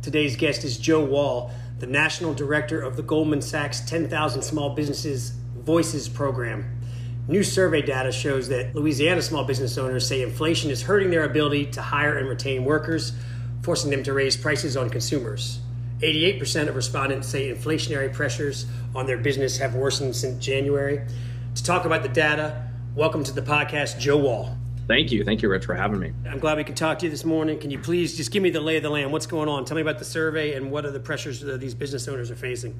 Today's guest is Joe Wall, the National Director of the Goldman Sachs 10,000 Small Businesses Voices program. New survey data shows that Louisiana small business owners say inflation is hurting their ability to hire and retain workers, forcing them to raise prices on consumers. 88% of respondents say inflationary pressures on their business have worsened since January. To talk about the data, welcome to the podcast, Joe Wall. Thank you. Thank you, Rich, for having me. I'm glad we could talk to you this morning. Can you please just give me the lay of the land? What's going on? Tell me about the survey and what are the pressures that these business owners are facing.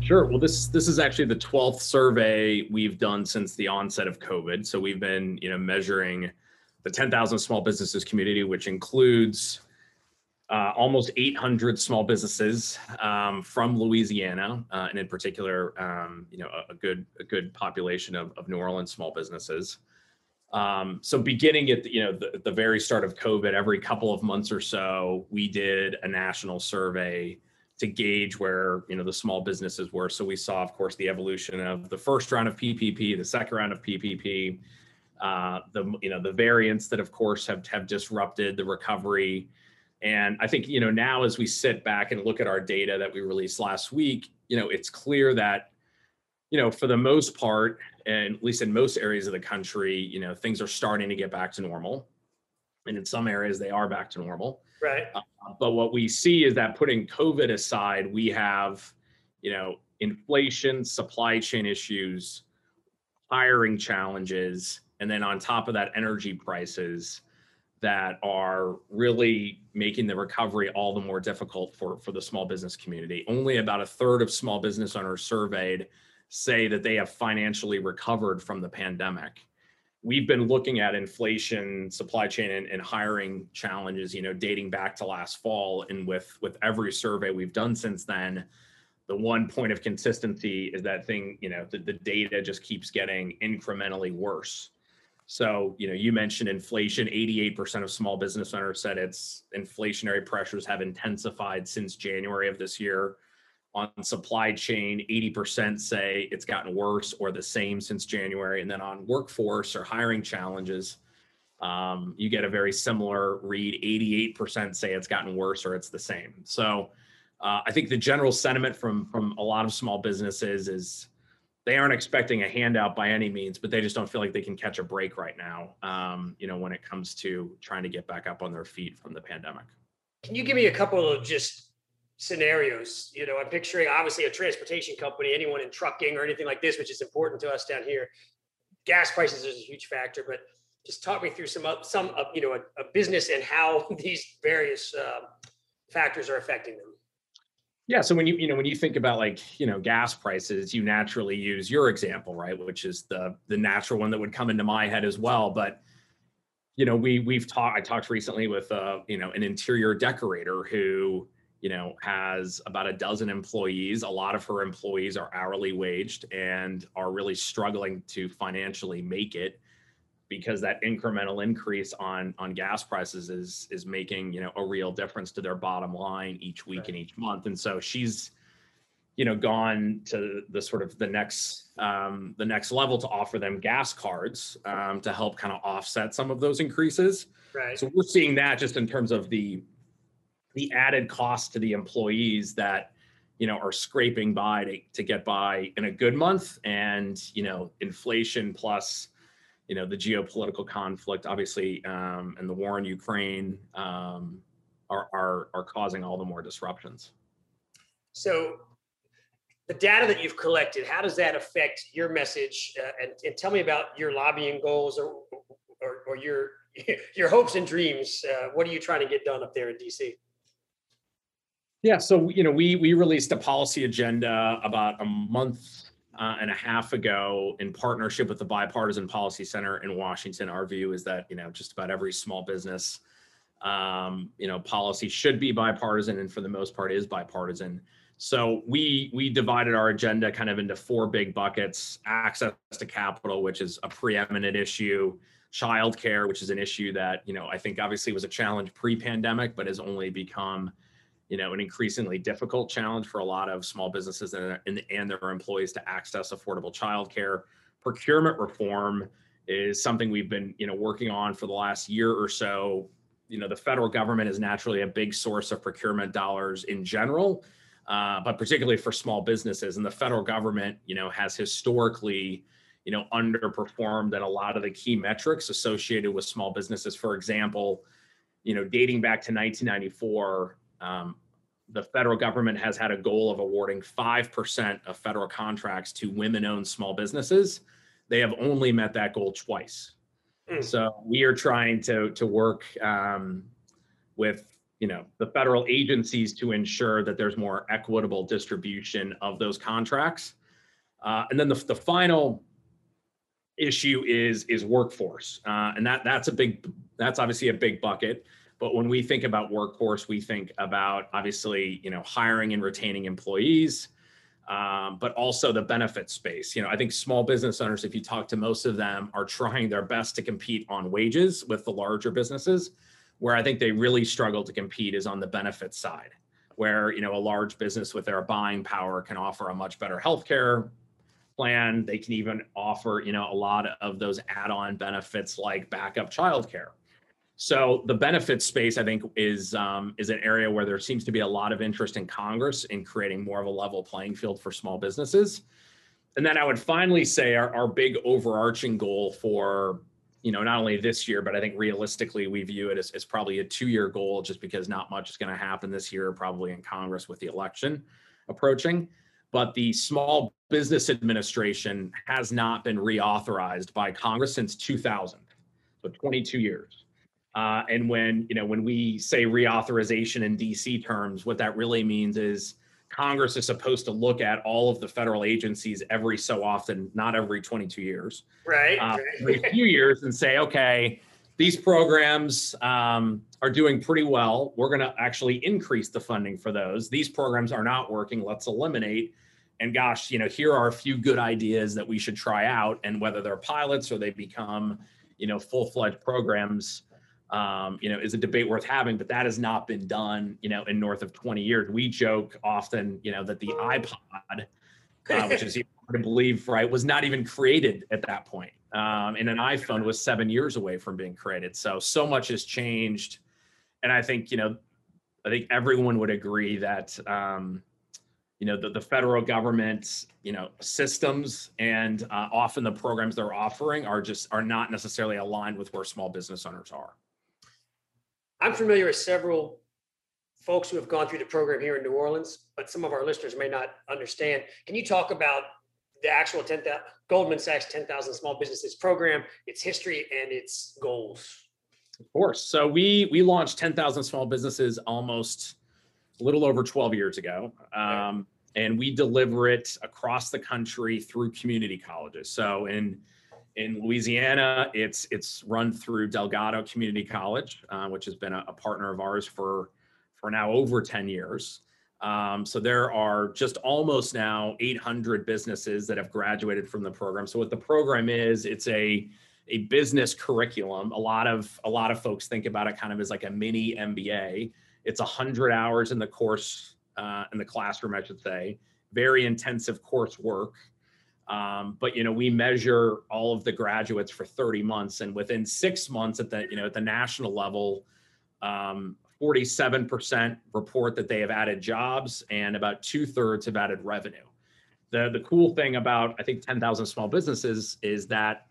Sure. Well, this this is actually the 12th survey we've done since the onset of COVID. So we've been, you know, measuring the 10,000 small businesses community, which includes uh, almost 800 small businesses um, from Louisiana, uh, and in particular, um, you know, a, a, good a good population of, of New Orleans small businesses. Um, so beginning at the, you know the, the very start of COVID, every couple of months or so, we did a national survey to gauge where you know the small businesses were. So we saw, of course, the evolution of the first round of PPP, the second round of PPP, uh, the you know the variants that, of course, have have disrupted the recovery. And I think you know now as we sit back and look at our data that we released last week, you know it's clear that you know for the most part, and at least in most areas of the country, you know things are starting to get back to normal, and in some areas they are back to normal. Right. Uh, but what we see is that putting COVID aside, we have, you know, inflation, supply chain issues, hiring challenges, and then on top of that, energy prices that are really making the recovery all the more difficult for, for the small business community. Only about a third of small business owners surveyed say that they have financially recovered from the pandemic we've been looking at inflation, supply chain, and, and, hiring challenges, you know, dating back to last fall. And with with every survey we've done since then, the one point of consistency is that thing, you know, the, the data just keeps getting incrementally worse. So, you know, you mentioned inflation. 88% of small business owners said its inflationary pressures have intensified since January of this year on supply chain 80% say it's gotten worse or the same since january. And then on workforce or hiring challenges um, you get a very similar read. 88% say it's gotten worse or it's the same. So uh, i think the general sentiment from from a lot of small businesses is they aren't expecting a handout by any means but they just don't feel like they can catch a break right now um, you know when it comes to trying to get back up on their feet from the pandemic. Can you give me a couple of just scenarios. You know, I'm picturing obviously a transportation company, anyone in trucking or anything like this, which is important to us down here. Gas prices is a huge factor, but just talk me through some some you know a, a, business and how these various uh, factors are affecting them. Yeah, so when you you know when you think about like you know gas prices, you naturally use your example, right, which is the the natural one that would come into my head as well. But you know we we've talked. I talked recently with uh, you know an interior decorator who you know, has about a dozen employees. A lot of her employees are hourly waged and are really struggling to financially make it because that incremental increase on on gas prices is is making you know a real difference to their bottom line each week right. and each month and so she's you know gone to the sort of the next um, the next level to offer them gas cards um, to help kind of offset some of those increases right so we're seeing that just in terms of the the added cost to the employees that you know are scraping by to, to get by in a good month and you know inflation plus you know the geopolitical conflict obviously um, and the war in ukraine um, are, are are causing all the more disruptions. So the data that you've collected how does that affect your message uh, and, and tell me about your lobbying goals or or, or your your hopes and dreams uh, what are you trying to get done up there in dc yeah, so you know, we we released a policy agenda about a month uh, and a half ago in partnership with the Bipartisan Policy Center in Washington. Our view is that you know just about every small business um, you know, policy should be bipartisan and for the most part is bipartisan. So we we divided our agenda kind of into four big buckets: access to capital, which is a preeminent issue; childcare, which is an issue that you know I think obviously was a challenge pre-pandemic, but has only become you know an increasingly difficult challenge for a lot of small businesses and, and their employees to access affordable childcare. Procurement reform is something we've been you know working on for the last year or so. You know the federal government is naturally a big source of procurement dollars in general uh, but particularly for small businesses. And the federal government, you know, has historically, you know, underperformed at a lot of the key metrics associated with small businesses. For example, you know, dating back to 1994, um, the federal government has had a goal of awarding 5% of federal contracts to women owned small businesses. They have only met that goal twice. Mm. So we are trying to, to work um, with you know the federal agencies to ensure that there's more equitable distribution of those contracts uh, and then the, the final issue is is workforce uh, and that that's a big that's obviously a big bucket but when we think about workforce we think about obviously you know hiring and retaining employees um, but also the benefit space you know i think small business owners if you talk to most of them are trying their best to compete on wages with the larger businesses where I think they really struggle to compete is on the benefit side, where you know a large business with their buying power can offer a much better healthcare plan. They can even offer you know a lot of those add-on benefits like backup childcare. So the benefits space, I think, is um, is an area where there seems to be a lot of interest in Congress in creating more of a level playing field for small businesses. And then I would finally say our, our big overarching goal for you know, not only this year, but I think realistically we view it as, as probably a two-year goal just because not much is going to happen this year, probably in Congress with the election approaching. But the Small Business Administration has not been reauthorized by Congress since 2000, so 22 years. Uh, and when you know when we say reauthorization in DC terms, what that really means is Congress is supposed to look at all of the federal agencies every so often, not every 22 years, right? Uh, every few years, and say, okay, these programs um, are doing pretty well. We're going to actually increase the funding for those. These programs are not working. Let's eliminate. And gosh, you know, here are a few good ideas that we should try out, and whether they're pilots or they become, you know, full-fledged programs um, you know, is a debate worth having, but that has not been done, you know, in north of 20 years. We joke often, you know, that the iPod, uh, which is hard to believe, right, was not even created at that point. Um, and an iPhone was seven years away from being created. So, so much has changed. And I think, you know, I think everyone would agree that, um, you know, the, the federal government, you know, systems and uh, often the programs they're offering are just are not necessarily aligned with where small business owners are. I'm familiar with several folks who have gone through the program here in New Orleans, but some of our listeners may not understand. Can you talk about the actual 10,000 Goldman Sachs 10,000 Small Businesses program, its history, and its goals? Of course. So we we launched 10,000 Small Businesses almost a little over 12 years ago. Um, and we deliver it across the country through community colleges. So in in Louisiana, it's it's run through Delgado Community College, uh, which has been a, a, partner of ours for for now over 10 years. Um, so there are just almost now 800 businesses that have graduated from the program. So what the program is, it's a a business curriculum. A lot of a lot of folks think about it kind of as like a mini MBA. It's 100 hours in the course uh, in the classroom, I should say. Very intensive course work. Um, but you know, we measure all of the graduates for 30 months, and within six months at the you know at the national level, um, 47% report that they have added jobs, and about two thirds have added revenue. The the cool thing about I think 10,000 small businesses is that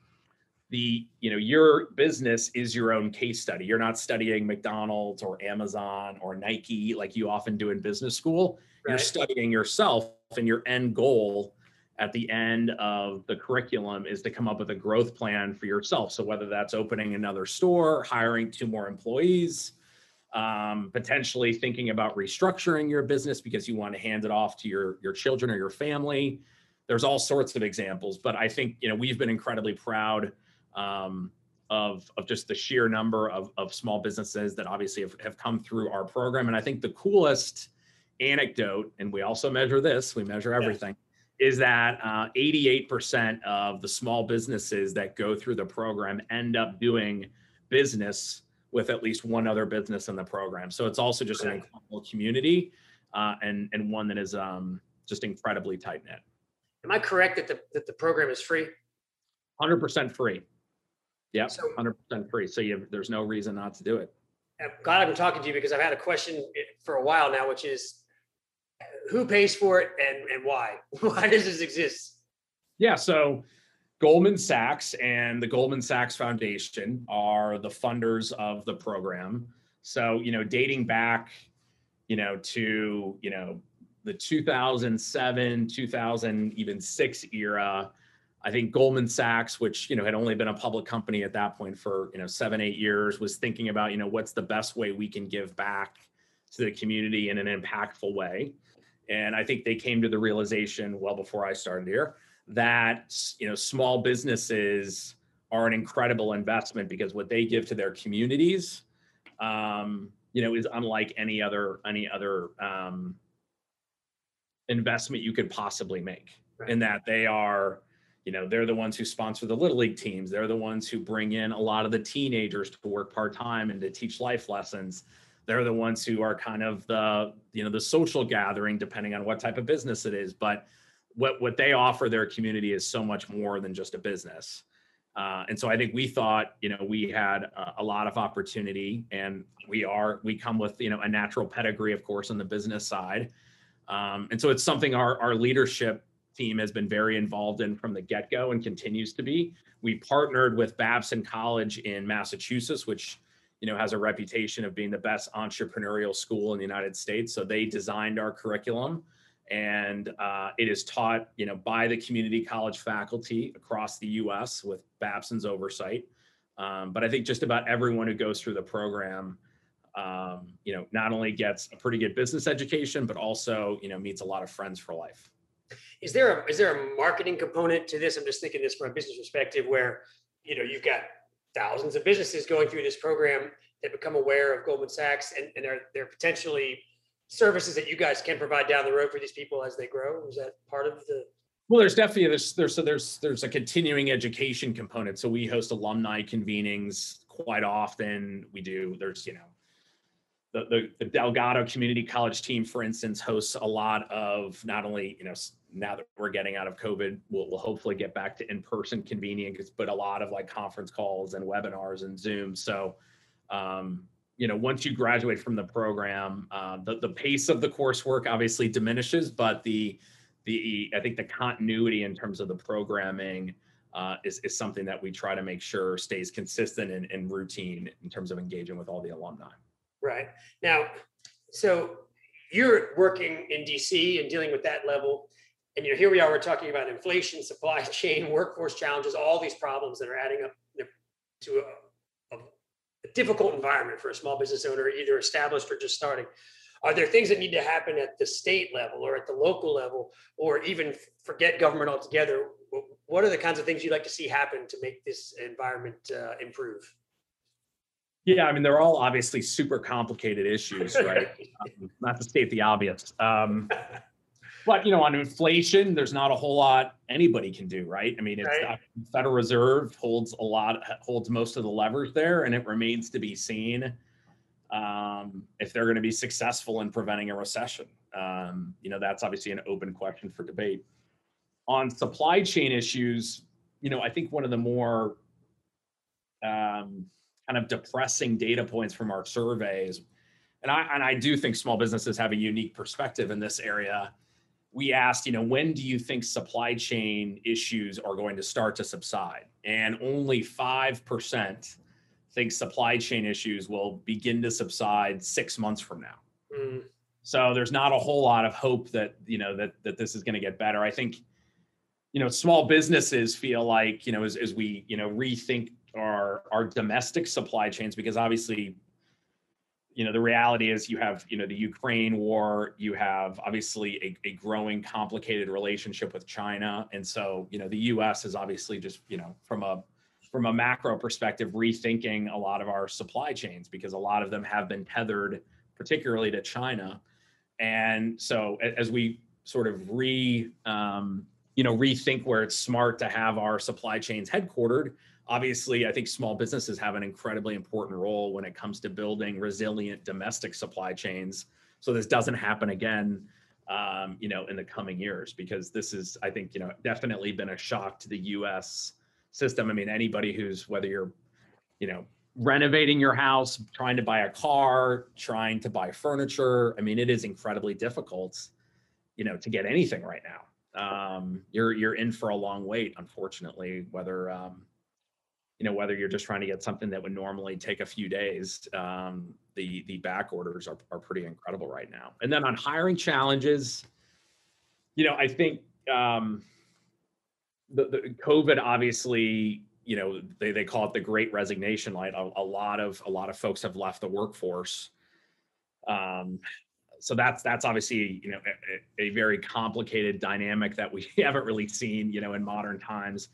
the you know your business is your own case study. You're not studying McDonald's or Amazon or Nike like you often do in business school. Right. You're studying yourself, and your end goal at the end of the curriculum is to come up with a growth plan for yourself. So whether that's opening another store, hiring two more employees, um, potentially thinking about restructuring your business because you want to hand it off to your your children or your family. There's all sorts of examples, but I think you know we've been incredibly proud um, of, of just the sheer number of, of small businesses that obviously have, have come through our program. And I think the coolest anecdote, and we also measure this, we measure everything, yeah. Is that uh, 88% of the small businesses that go through the program end up doing business with at least one other business in the program. So it's also just an incredible community uh, and, and one that is um, just incredibly tight knit. Am I correct that the, that the program is free? 100% free. Yeah, so, 100% free. So you have, there's no reason not to do it. I'm glad I've been talking to you because I've had a question for a while now, which is who pays for it and, and why? why does this exist? Yeah, so Goldman Sachs and the Goldman Sachs Foundation are the funders of the program. So, you know, dating back, you know, to, you know, the 2007, 2000, even six era, I think Goldman Sachs, which, you know, had only been a public company at that point for, you know, seven, eight years, was thinking about, you know, what's the best way we can give back to the community in an impactful way. And I think they came to the realization well before I started here that you know small businesses are an incredible investment because what they give to their communities um, you know is unlike any other any other um, investment you could possibly make right. in that they are you know they're the ones who sponsor the little league teams they're the ones who bring in a lot of the teenagers to work part-time and to teach life lessons they're the ones who are kind of the you know the social gathering depending on what type of business it is but what what they offer their community is so much more than just a business. Uh, and so I think we thought, you know, we had a, a, lot of opportunity, and we are we come with you know a natural pedigree, of course, on the business side. Um, and so it's something our our leadership team has been very involved in from the get go and continues to be. We partnered with Babson College in Massachusetts, which you know has a reputation of being the best entrepreneurial school in the United States. So they designed our curriculum and uh, it is taught you know by the community college faculty across the us with babson's oversight. Um, but i think just about everyone who goes through the program um, you know not only gets a pretty good business education but also you know meets a lot of friends for life. Is there a is there a marketing component to this? I'm just thinking this from a business perspective where you know you've got thousands of businesses going through this program that become aware of goldman sachs and, and they're, potentially services that you guys can provide down the road for these people as they grow? Is that part of the? Well, there's definitely there's there's so there's there's a continuing education component. So we host alumni convenings quite often. We do there's you know the, the, the Delgado Community College team, for instance, hosts a lot of not only you know now that we're getting out of COVID, we'll, we'll hopefully get back to in-person convenings, but a lot of like conference calls and webinars and Zoom. So um, you know, once you graduate from the program, uh, the the pace of the coursework obviously diminishes, but the the I think the continuity in terms of the programming uh, is is something that we try to make sure stays consistent and, and routine in terms of engaging with all the alumni. Right now, so you're working in DC and dealing with that level, and you know here we are. We're talking about inflation, supply chain, workforce challenges, all these problems that are adding up to a a difficult environment for a small business owner, either established or just starting. Are there things that need to happen at the state level or at the local level, or even forget government altogether? What are the kinds of things you'd like to see happen to make this environment uh, improve? Yeah, I mean, they're all obviously super complicated issues, right? um, not to state the obvious. Um, but you know, on inflation, there's not a whole lot anybody can do, right? I mean, it's right. Federal Reserve holds a lot, holds most of the levers there, and it remains to be seen um, if they're going to be successful in preventing a recession. Um, you know, that's obviously an open question for debate. On supply chain issues, you know, I think one of the more um, kind of depressing data points from our surveys, and I and I do think small businesses have a unique perspective in this area we asked, you know, when do you think supply chain issues are going to start to subside? And only 5% think supply chain issues will begin to subside six months from now. Mm. So there's not a whole lot of hope that, you know, that, that this is going to get better. I think, you know, small businesses feel like, you know, as, as we, you know, rethink our, our domestic supply chains, because obviously you know the reality is you have you know the ukraine war you have obviously a, a growing complicated relationship with china and so you know the us is obviously just you know from a from a macro perspective, rethinking a lot of our supply chains because a lot of them have been tethered, particularly to China. And so as we sort of re, um, you know, rethink where it's smart to have our supply chains headquartered, obviously, I think small businesses have an incredibly important role when it comes to building resilient domestic supply chains. So this doesn't happen again, um, you know, in the coming years because this is, I think, you know, definitely been a shock to the U.S. system. I mean, anybody who's whether you're, you know, renovating your house, trying to buy a car, trying to buy furniture. I mean, it is incredibly difficult, you know, to get anything right now. Um, you're you're in for a long wait, unfortunately. Whether um, you know whether you're just trying to get something that would normally take a few days, um, the the back orders are are pretty incredible right now. And then on hiring challenges, you know, I think um, the, the COVID obviously you know they, they call it the great resignation Like a, a, lot of a lot of folks have left the workforce. Um, so that's that's obviously you know a, a, very complicated dynamic that we haven't really seen you know in modern times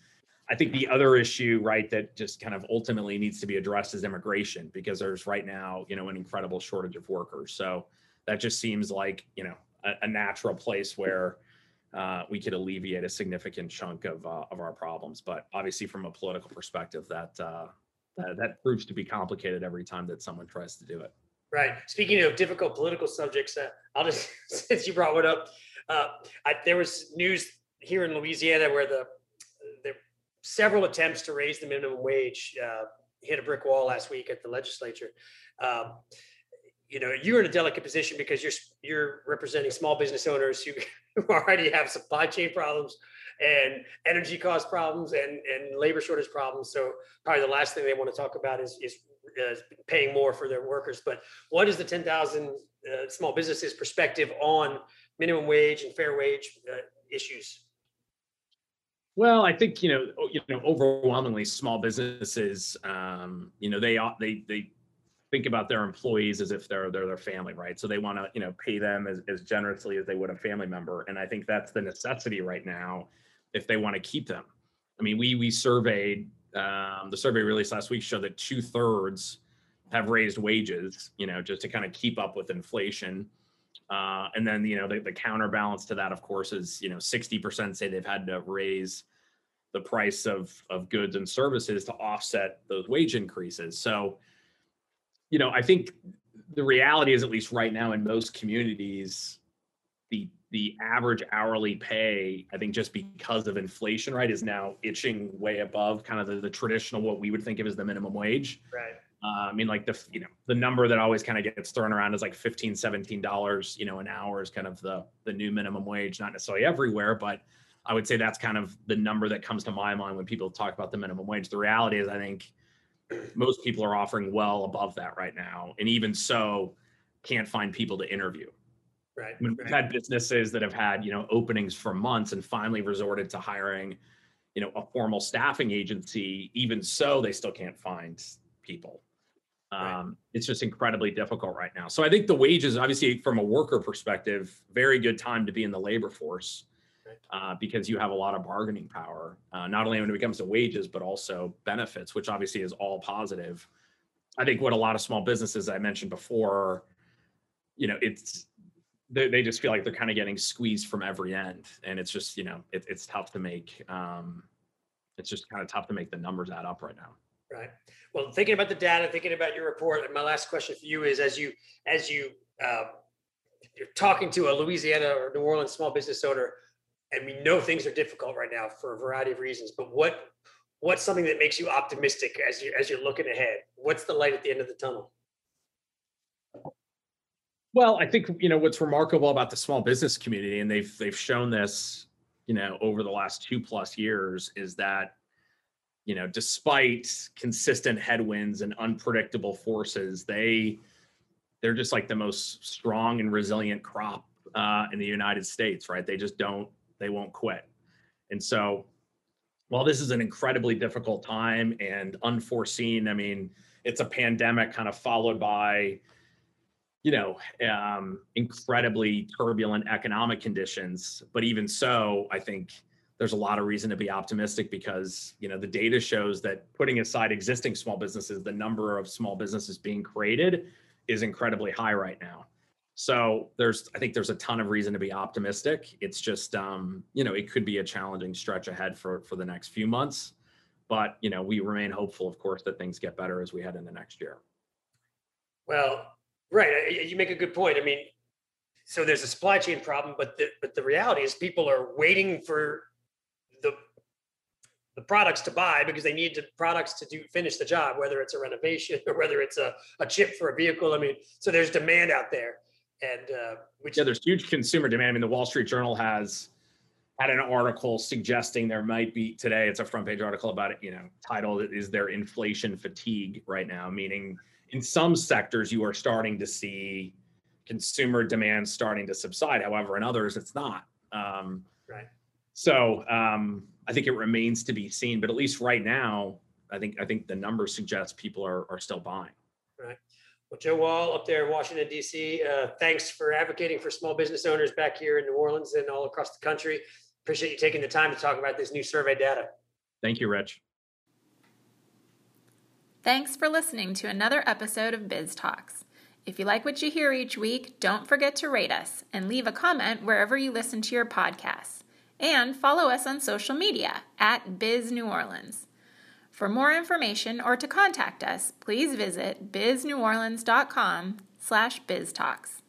i think the other issue right that just kind of ultimately needs to be addressed is immigration because there's right now you know an incredible shortage of workers so that just seems like you know a, a natural place where uh, we could alleviate a significant chunk of uh, of our problems. But obviously, from a political perspective, that, uh, that that proves to be complicated every time that someone tries to do it. Right. Speaking of difficult political subjects, uh, I'll just since you brought it up, uh, I, there was news here in Louisiana where the several attempts to raise the minimum wage uh, hit a brick wall last week at the legislature. Um, you know you're in a delicate position because you're you're representing small business owners who, who already have supply chain problems and energy cost problems and and labor shortage problems. So probably the last thing they want to talk about is is paying more for their workers. But what is the 10,000 uh, small businesses perspective on minimum wage and fair wage uh, issues well, I think you know, you know, overwhelmingly, small businesses, um, you know, they they they think about their employees as if they're they're their family, right? So they want to you know pay them as, as generously as they would a family member, and I think that's the necessity right now if they want to keep them. I mean, we we surveyed um, the survey released last week showed that two thirds have raised wages, you know, just to kind of keep up with inflation. Uh, and then you know the, the counterbalance to that, of course, is you know 60% say they've had to raise the price of of goods and services to offset those wage increases. So you know, I think the reality is, at least right now in most communities, the the average hourly pay, I think just because of inflation, right, is now itching way above kind of the, the traditional what we would think of as the minimum wage. Right. Uh, I mean, like the you know the number that always kind of gets thrown around is like 15 17 dollars, you know, an hour is kind of the the new minimum wage, not necessarily everywhere, but I would say that's kind of the number that comes to my mind when people talk about the minimum wage. The reality is, I think most people are offering well above that right now and even so can't find people to interview. Right I mean, we've had businesses that have had you know openings for months and finally resorted to hiring you know a formal staffing agency even so they still can't find people. Um, right. it's just incredibly difficult right now. So i think the wages obviously from a worker perspective very good time to be in the labor force uh, because you have a lot of bargaining power, uh, not only when it comes to wages, but also benefits, which obviously is all positive. I think what a lot of small businesses I mentioned before, you know, it's they, they just feel like they're kind of getting squeezed from every end, and it's just you know it, it's tough to make. Um, it's just kind of tough to make the numbers add up right now. Right. Well, thinking about the data, thinking about your report, my last question for you is: as you as you uh, you're talking to a Louisiana or New Orleans small business owner, and we know things are difficult right now for a variety of reasons but what what's something that makes you optimistic as you as you're looking ahead? What's the light at the end of the tunnel? Well i think you know what's remarkable about the small business community and they've they've shown this you know over the last two plus years is that you know despite consistent headwinds and unpredictable forces they they're just like the most strong and resilient crop uh, in the united states right? They just don't they won't quit. And so while this is an incredibly difficult time and unforeseen, I mean, it's a pandemic kind of followed by, you know, um, incredibly turbulent economic conditions. But even so, I think there's a lot of reason to be optimistic because you know the data shows that putting aside existing small businesses the number of small businesses being created is incredibly high right now so there's i think there's a ton of reason to be optimistic it's just um, you know it could be a challenging stretch ahead for for the next few months but you know we remain hopeful of course that things get better as we head into next year well right you make a good point i mean so there's a supply chain problem but the but the reality is people are waiting for the the products to buy because they need the products to do finish the job, whether it's a renovation or whether it's a, a chip for a vehicle. I mean, so there's demand out there. And uh, which yeah, there's huge consumer demand. I mean, the Wall Street Journal has had an article suggesting there might be today. It's a front page article about it. You know, titled "Is there inflation fatigue right now?" Meaning, in some sectors, you are starting to see consumer demand starting to subside. However, in others, it's not. Um, right. So um, I think it remains to be seen, but at least right now, I think I think the numbers suggest people are are still buying. Right. Well, Joe Wall up there in Washington D.C. Uh, thanks for advocating for small business owners back here in New Orleans and all across the country. Appreciate you taking the time to talk about this new survey data. Thank you, Rich. Thanks for listening to another episode of Biz Talks. If you like what you hear each week, don't forget to rate us and leave a comment wherever you listen to your podcasts and follow us on social media at Biz New Orleans. For more information or to contact us, please visit bizneworleans.com slash biztalks.